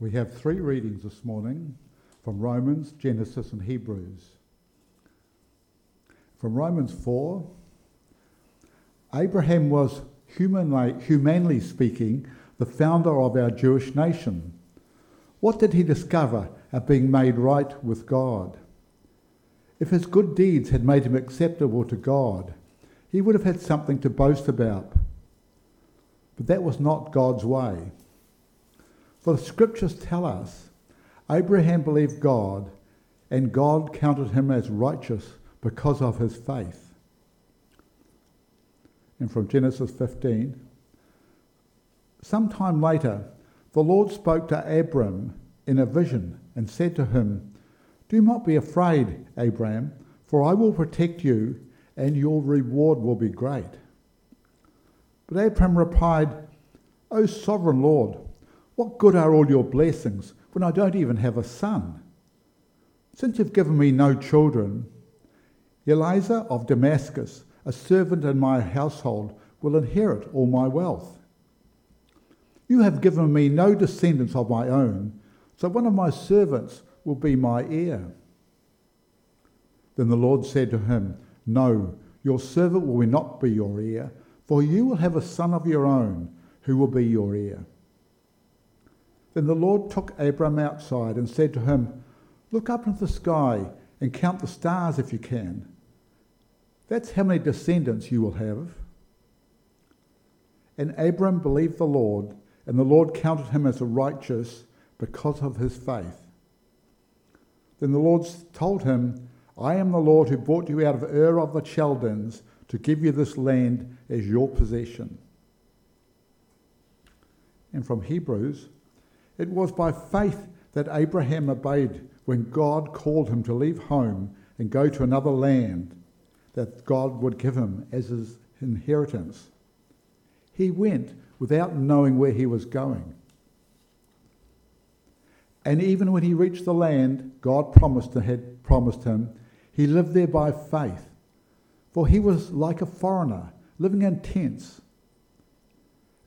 We have three readings this morning from Romans, Genesis, and Hebrews. From Romans 4, Abraham was, humanly, humanly speaking, the founder of our Jewish nation. What did he discover at being made right with God? If his good deeds had made him acceptable to God, he would have had something to boast about. But that was not God's way. For the scriptures tell us Abraham believed God, and God counted him as righteous because of his faith. And from Genesis 15, sometime later, the Lord spoke to Abram in a vision and said to him, Do not be afraid, Abram, for I will protect you, and your reward will be great. But Abram replied, O sovereign Lord, what good are all your blessings when I don't even have a son? Since you've given me no children, Eliezer of Damascus, a servant in my household, will inherit all my wealth. You have given me no descendants of my own, so one of my servants will be my heir. Then the Lord said to him, No, your servant will not be your heir, for you will have a son of your own who will be your heir. Then the Lord took Abram outside and said to him, Look up into the sky and count the stars if you can. That's how many descendants you will have. And Abram believed the Lord, and the Lord counted him as a righteous because of his faith. Then the Lord told him, I am the Lord who brought you out of Ur of the Chaldeans to give you this land as your possession. And from Hebrews, it was by faith that Abraham obeyed when God called him to leave home and go to another land that God would give him as his inheritance. He went without knowing where he was going. And even when he reached the land God promised, had promised him, he lived there by faith. For he was like a foreigner, living in tents.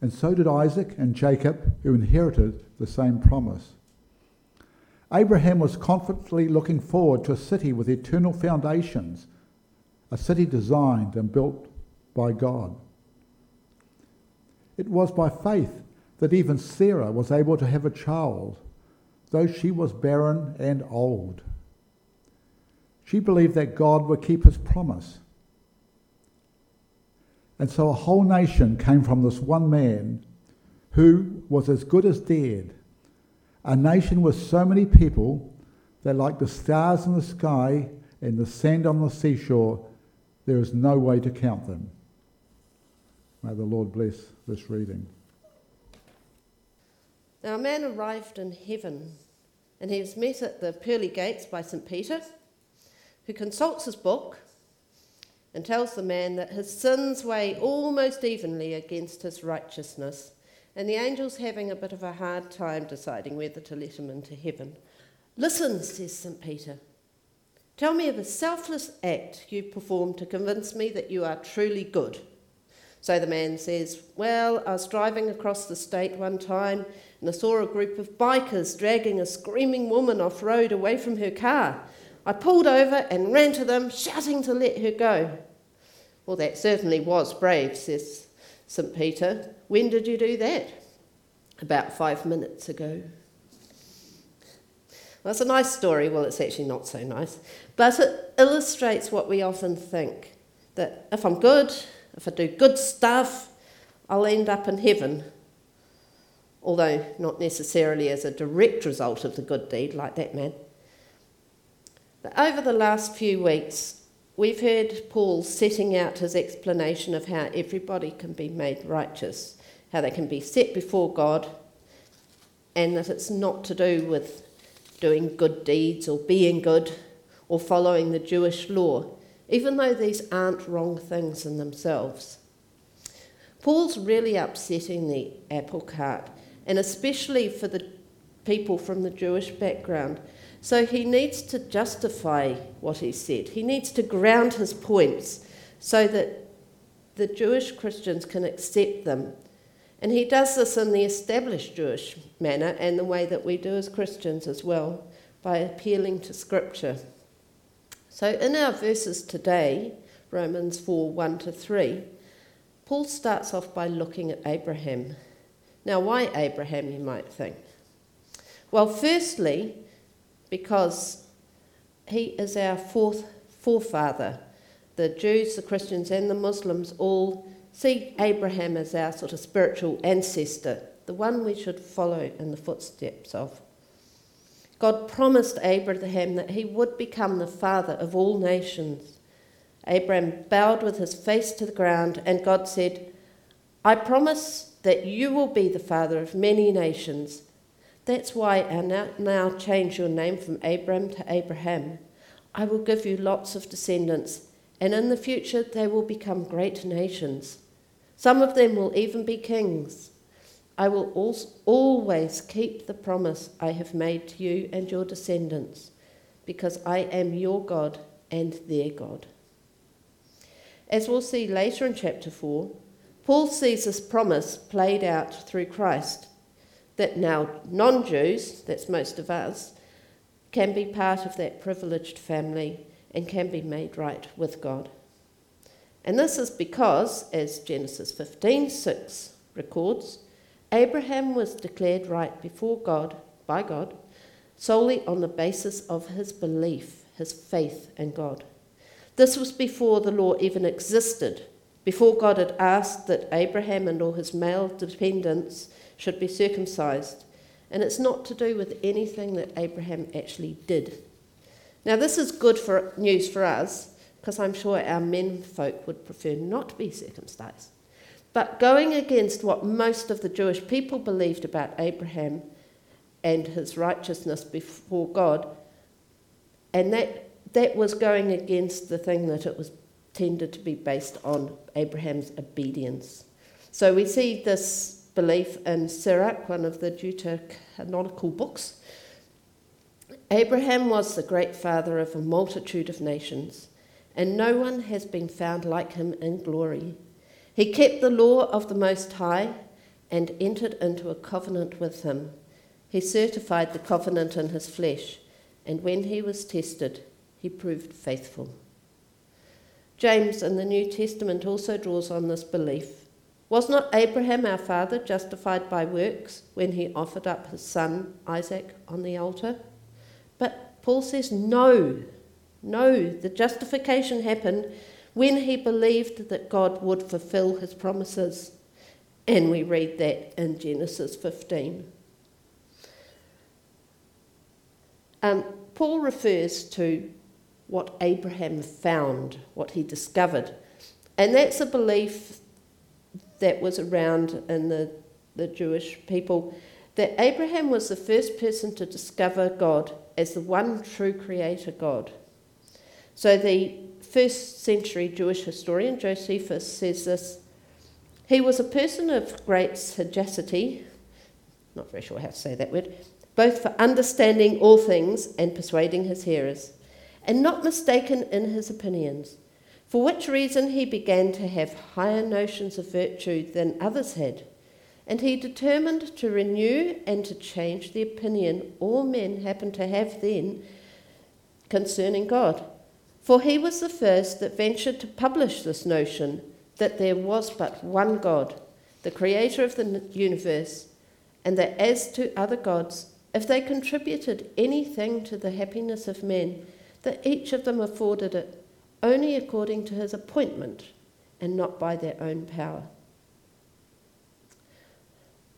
And so did Isaac and Jacob, who inherited the same promise. Abraham was confidently looking forward to a city with eternal foundations, a city designed and built by God. It was by faith that even Sarah was able to have a child, though she was barren and old. She believed that God would keep his promise. And so a whole nation came from this one man who was as good as dead. A nation with so many people that, like the stars in the sky and the sand on the seashore, there is no way to count them. May the Lord bless this reading. Now, a man arrived in heaven, and he was met at the pearly gates by St. Peter, who consults his book and tells the man that his sins weigh almost evenly against his righteousness and the angel's having a bit of a hard time deciding whether to let him into heaven. Listen, says St. Peter. Tell me of a selfless act you've performed to convince me that you are truly good. So the man says, Well, I was driving across the state one time and I saw a group of bikers dragging a screaming woman off road away from her car. I pulled over and ran to them, shouting to let her go. Well, that certainly was brave, says St. Peter. When did you do that? About five minutes ago. Well, a nice story. Well, it's actually not so nice. But it illustrates what we often think that if I'm good, if I do good stuff, I'll end up in heaven. Although not necessarily as a direct result of the good deed, like that man. Over the last few weeks, We've heard Paul setting out his explanation of how everybody can be made righteous, how they can be set before God, and that it's not to do with doing good deeds or being good or following the Jewish law, even though these aren't wrong things in themselves. Paul's really upsetting the apple cart, and especially for the people from the Jewish background so he needs to justify what he said. He needs to ground his points so that the Jewish Christians can accept them And he does this in the established Jewish manner and the way that we do as Christians as well, by appealing to Scripture. So in our verses today, Romans 4 1 to 3, Paul starts off by looking at Abraham. Now, why Abraham, you might think? Well, firstly, because he is our fourth forefather. The Jews, the Christians, and the Muslims all see Abraham as our sort of spiritual ancestor, the one we should follow in the footsteps of. God promised Abraham that he would become the father of all nations. Abraham bowed with his face to the ground, and God said, I promise that you will be the father of many nations. That's why I now, change your name from Abram to Abraham. I will give you lots of descendants, and in the future they will become great nations. Some of them will even be kings. I will always keep the promise I have made to you and your descendants, because I am your God and their God. As we'll see later in chapter 4, Paul sees this promise played out through Christ that now non Jews, that's most of us, can be part of that privileged family and can be made right with God. And this is because, as Genesis 15:6 records, Abraham was declared right before God by God solely on the basis of his belief, his faith in God. This was before the law even existed, before God had asked that Abraham and all his male dependents should be circumcised. And it's not to do with anything that Abraham actually did. Now, this is good for news for us, because I'm sure our men folk would prefer not to be circumcised. But going against what most of the Jewish people believed about Abraham and his righteousness before God, and that that was going against the thing that it was tended to be based on Abraham's obedience. So we see this belief in Sirach, one of the Deuterocanonical books. Abraham was the great father of a multitude of nations, and no one has been found like him in glory. He kept the law of the Most High and entered into a covenant with him. He certified the covenant in his flesh, and when he was tested, he proved faithful. James in the New Testament also draws on this belief. Was not Abraham our father justified by works when he offered up his son Isaac on the altar? But Paul says no, no, the justification happened when he believed that God would fulfill his promises. And we read that in Genesis 15. Um, Paul refers to what Abraham found, what he discovered. And that's a belief that was around in the, the Jewish people that Abraham was the first person to discover God as the one true creator God. So the first century Jewish historian Josephus says this He was a person of great sagacity, not very sure how to say that word, both for understanding all things and persuading his hearers and not mistaken in his opinions, for which reason he began to have higher notions of virtue than others had. And he determined to renew and to change the opinion all men happened to have then concerning God. For he was the first that ventured to publish this notion that there was but one God, the creator of the universe, and that as to other gods, if they contributed anything to the happiness of men, that each of them afforded it only according to his appointment and not by their own power.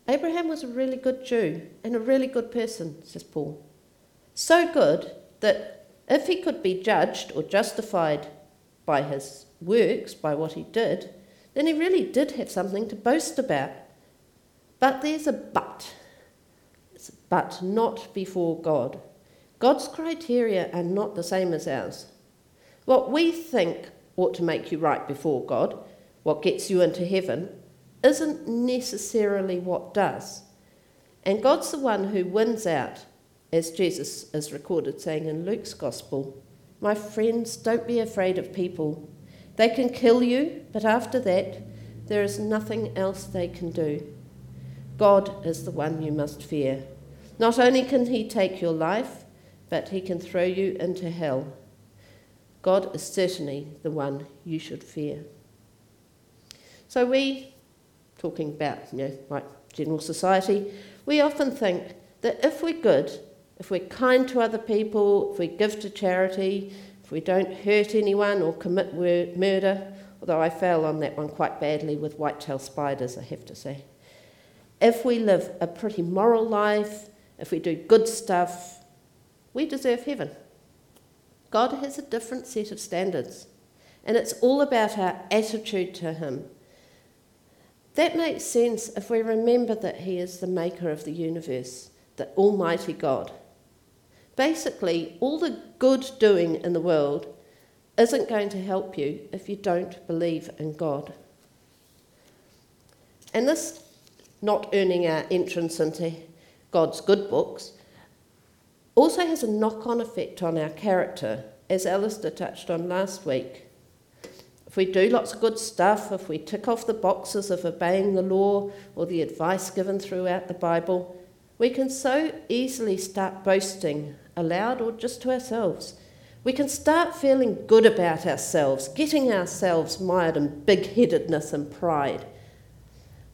Abraham was a really good Jew and a really good person, says Paul. So good that if he could be judged or justified by his works, by what he did, then he really did have something to boast about. But there's a but. It's a but not before God. God's criteria are not the same as ours. What we think ought to make you right before God, what gets you into heaven, isn't necessarily what does. And God's the one who wins out, as Jesus is recorded saying in Luke's Gospel My friends, don't be afraid of people. They can kill you, but after that, there is nothing else they can do. God is the one you must fear. Not only can he take your life, but he can throw you into hell. God is certainly the one you should fear. So we, talking about, you know, like general society, we often think that if we're good, if we're kind to other people, if we give to charity, if we don't hurt anyone or commit murder, although I fail on that one quite badly with white-tailed spiders, I have to say. If we live a pretty moral life, if we do good stuff, we deserve heaven. God has a different set of standards, and it's all about our attitude to Him. That makes sense if we remember that He is the maker of the universe, the Almighty God. Basically, all the good doing in the world isn't going to help you if you don't believe in God. And this not earning our entrance into God's good books also has a knock on effect on our character, as Alistair touched on last week. If we do lots of good stuff, if we tick off the boxes of obeying the law or the advice given throughout the Bible, we can so easily start boasting, aloud or just to ourselves. We can start feeling good about ourselves, getting ourselves mired in big headedness and pride.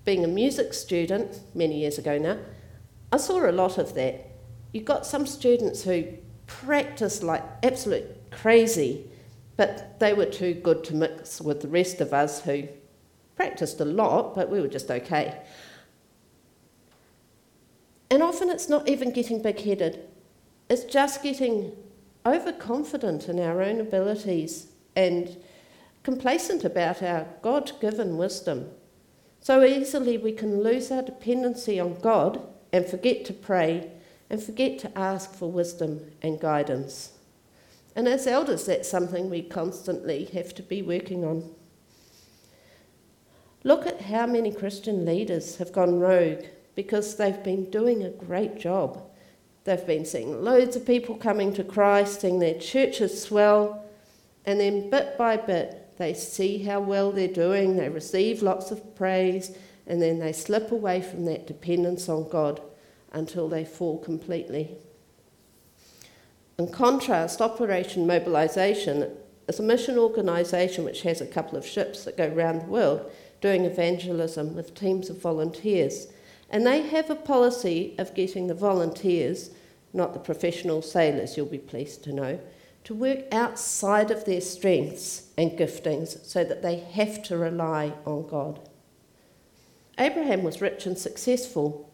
Being a music student many years ago now, I saw a lot of that you've got some students who practice like absolute crazy, but they were too good to mix with the rest of us who practiced a lot, but we were just okay. And often it's not even getting big headed, it's just getting overconfident in our own abilities and complacent about our God given wisdom. So easily we can lose our dependency on God and forget to pray and forget to ask for wisdom and guidance. And as elders, that's something we constantly have to be working on. Look at how many Christian leaders have gone rogue because they've been doing a great job. They've been seeing loads of people coming to Christ, seeing their churches swell, and then bit by bit, they see how well they're doing, they receive lots of praise, and then they slip away from that dependence on God until they fall completely. In contrast, Operation Mobilisation is a mission organisation which has a couple of ships that go around the world doing evangelism with teams of volunteers. And they have a policy of getting the volunteers, not the professional sailors, you'll be pleased to know, to work outside of their strengths and giftings so that they have to rely on God. Abraham was rich and successful,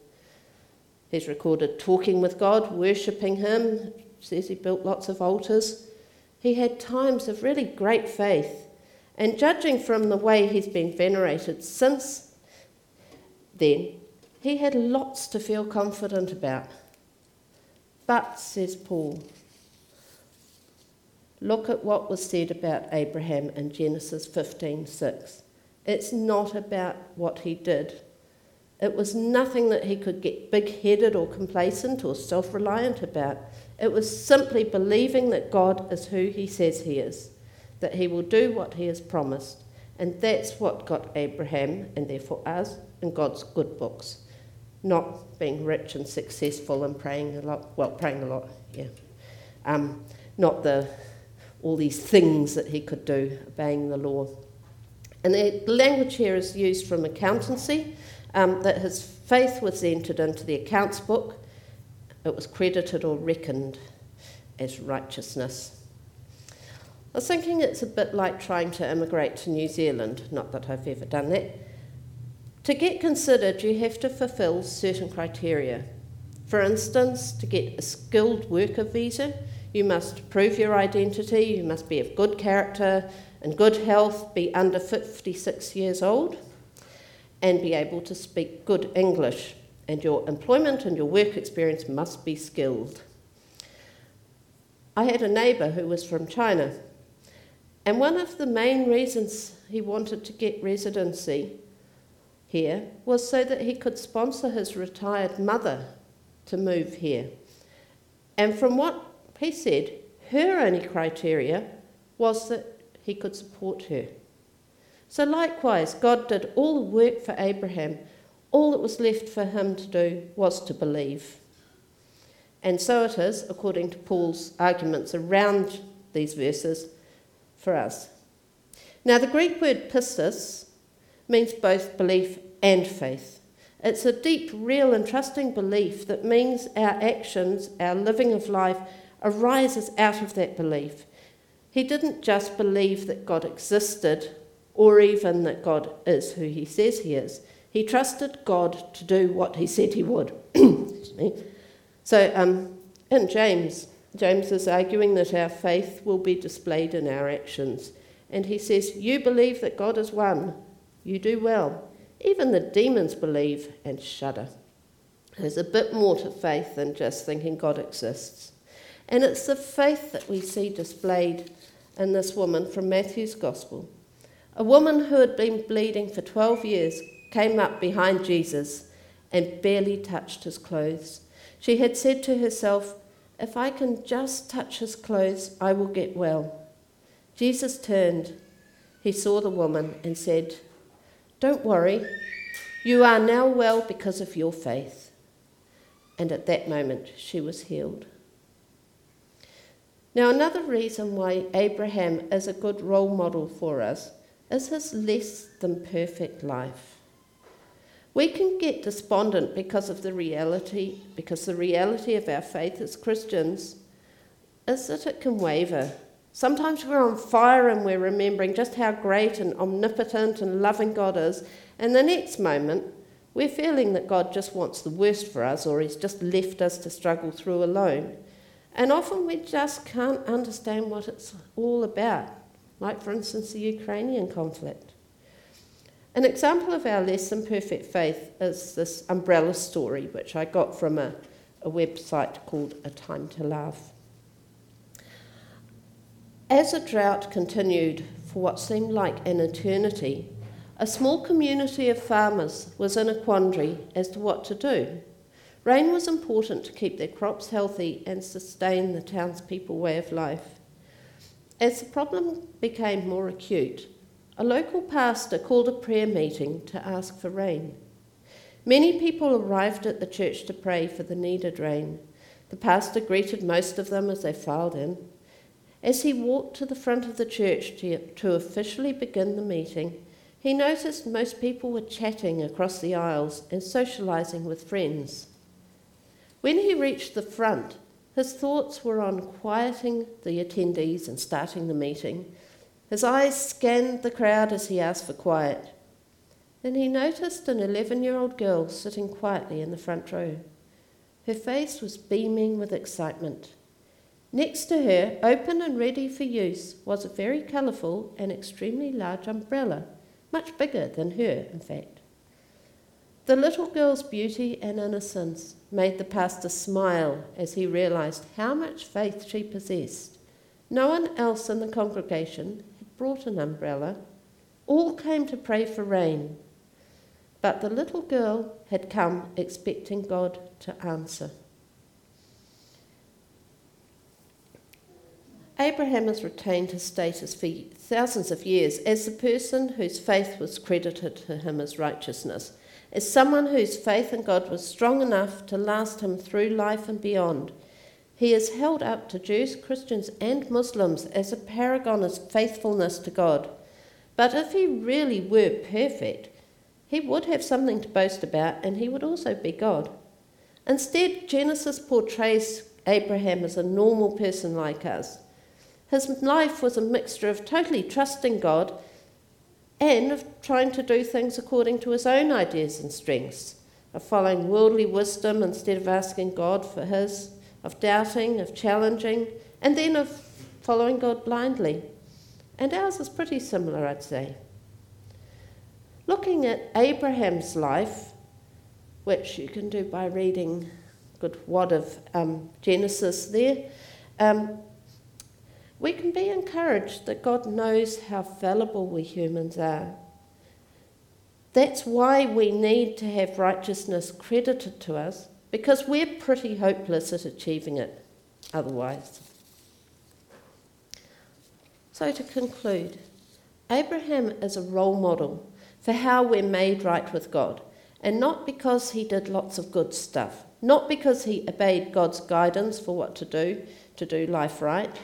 He's recorded talking with God, worshipping Him, says he built lots of altars. He had times of really great faith. And judging from the way he's been venerated since then, he had lots to feel confident about. But, says Paul, look at what was said about Abraham in Genesis 15:6. It's not about what he did, it was nothing that he could get big headed or complacent or self reliant about. It was simply believing that God is who he says he is, that he will do what he has promised. And that's what got Abraham, and therefore us, in God's good books. Not being rich and successful and praying a lot. Well, praying a lot, yeah. Um, not the all these things that he could do, obeying the law. And the language here is used from accountancy um, that his faith was entered into the accounts book, it was credited or reckoned as righteousness. I was thinking it's a bit like trying to immigrate to New Zealand, not that I've ever done that. To get considered, you have to fulfill certain criteria. For instance, to get a skilled worker visa, you must prove your identity, you must be of good character and good health, be under 56 years old and be able to speak good English. And your employment and your work experience must be skilled. I had a neighbour who was from China, and one of the main reasons he wanted to get residency here was so that he could sponsor his retired mother to move here. And from what he said, her only criteria was that he could support her. So, likewise, God did all the work for Abraham. All that was left for him to do was to believe. And so it is, according to Paul's arguments around these verses, for us. Now, the Greek word pistis means both belief and faith. It's a deep, real, and trusting belief that means our actions, our living of life, arises out of that belief. He didn't just believe that God existed or even that God is who he says he is. He trusted God to do what he said he would. so um, in James, James is arguing that our faith will be displayed in our actions. And he says, You believe that God is one. You do well. Even the demons believe and shudder. There's a bit more to faith than just thinking God exists. And it's the faith that we see displayed in this woman from Matthew's Gospel. A woman who had been bleeding for 12 years came up behind Jesus and barely touched his clothes. She had said to herself, If I can just touch his clothes, I will get well. Jesus turned. He saw the woman and said, Don't worry, you are now well because of your faith. And at that moment, she was healed. Now, another reason why Abraham is a good role model for us is his less than perfect life. We can get despondent because of the reality, because the reality of our faith as Christians is that it can waver. Sometimes we're on fire and we're remembering just how great and omnipotent and loving God is, and the next moment we're feeling that God just wants the worst for us or He's just left us to struggle through alone. And often we just can't understand what it's all about, like, for instance, the Ukrainian conflict. An example of our less than perfect faith is this umbrella story, which I got from a, a website called A Time to Love. As a drought continued for what seemed like an eternity, a small community of farmers was in a quandary as to what to do. Rain was important to keep their crops healthy and sustain the townspeople way of life. As the problem became more acute, a local pastor called a prayer meeting to ask for rain. Many people arrived at the church to pray for the needed rain. The pastor greeted most of them as they filed in. As he walked to the front of the church to, to officially begin the meeting, he noticed most people were chatting across the aisles and socialising with friends. When he reached the front, his thoughts were on quieting the attendees and starting the meeting. His eyes scanned the crowd as he asked for quiet. Then he noticed an 11 year old girl sitting quietly in the front row. Her face was beaming with excitement. Next to her, open and ready for use, was a very colourful and extremely large umbrella, much bigger than her, in fact. The little girl's beauty and innocence made the pastor smile as he realized how much faith she possessed. No one else in the congregation had brought an umbrella. All came to pray for rain. But the little girl had come expecting God to answer. Abraham has retained his status for thousands of years as the person whose faith was credited to him as righteousness is someone whose faith in God was strong enough to last him through life and beyond. He is held up to Jews, Christians, and Muslims as a paragon of faithfulness to God. But if he really were perfect, he would have something to boast about and he would also be God. Instead, Genesis portrays Abraham as a normal person like us. His life was a mixture of totally trusting God and of trying to do things according to his own ideas and strengths, of following worldly wisdom instead of asking God for his, of doubting, of challenging, and then of following God blindly. And ours is pretty similar, I'd say. Looking at Abraham's life, which you can do by reading a good wad of um, Genesis there, um, we can be encouraged that God knows how fallible we humans are. That's why we need to have righteousness credited to us, because we're pretty hopeless at achieving it otherwise. So, to conclude, Abraham is a role model for how we're made right with God, And not because he did lots of good stuff, not because he obeyed God's guidance for what to do, to do life right,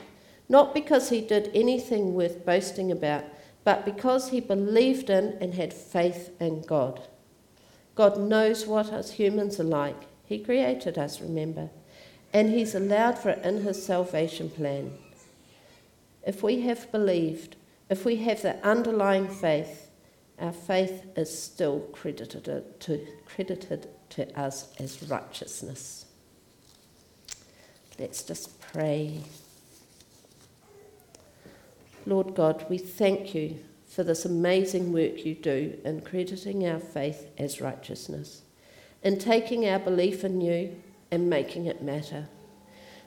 not because he did anything worth boasting about, but because he believed in and had faith in God. God knows what us humans are like. He created us, remember, and he's allowed for it in his salvation plan. If we have believed, if we have the underlying faith, our faith is still credited to, credited to us as righteousness. Let's just pray. Lord God, we thank you for this amazing work you do in crediting our faith as righteousness, in taking our belief in you and making it matter.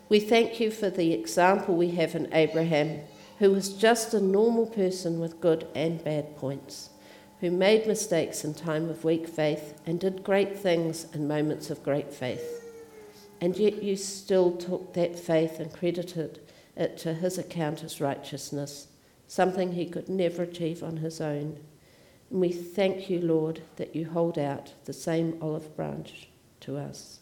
We thank you for the example we have in Abraham, who was just a normal person with good and bad points, who made mistakes in time of weak faith and did great things in moments of great faith. And yet you still took that faith and credited it to his account as righteousness, something he could never achieve on his own. And we thank you, Lord, that you hold out the same olive branch to us.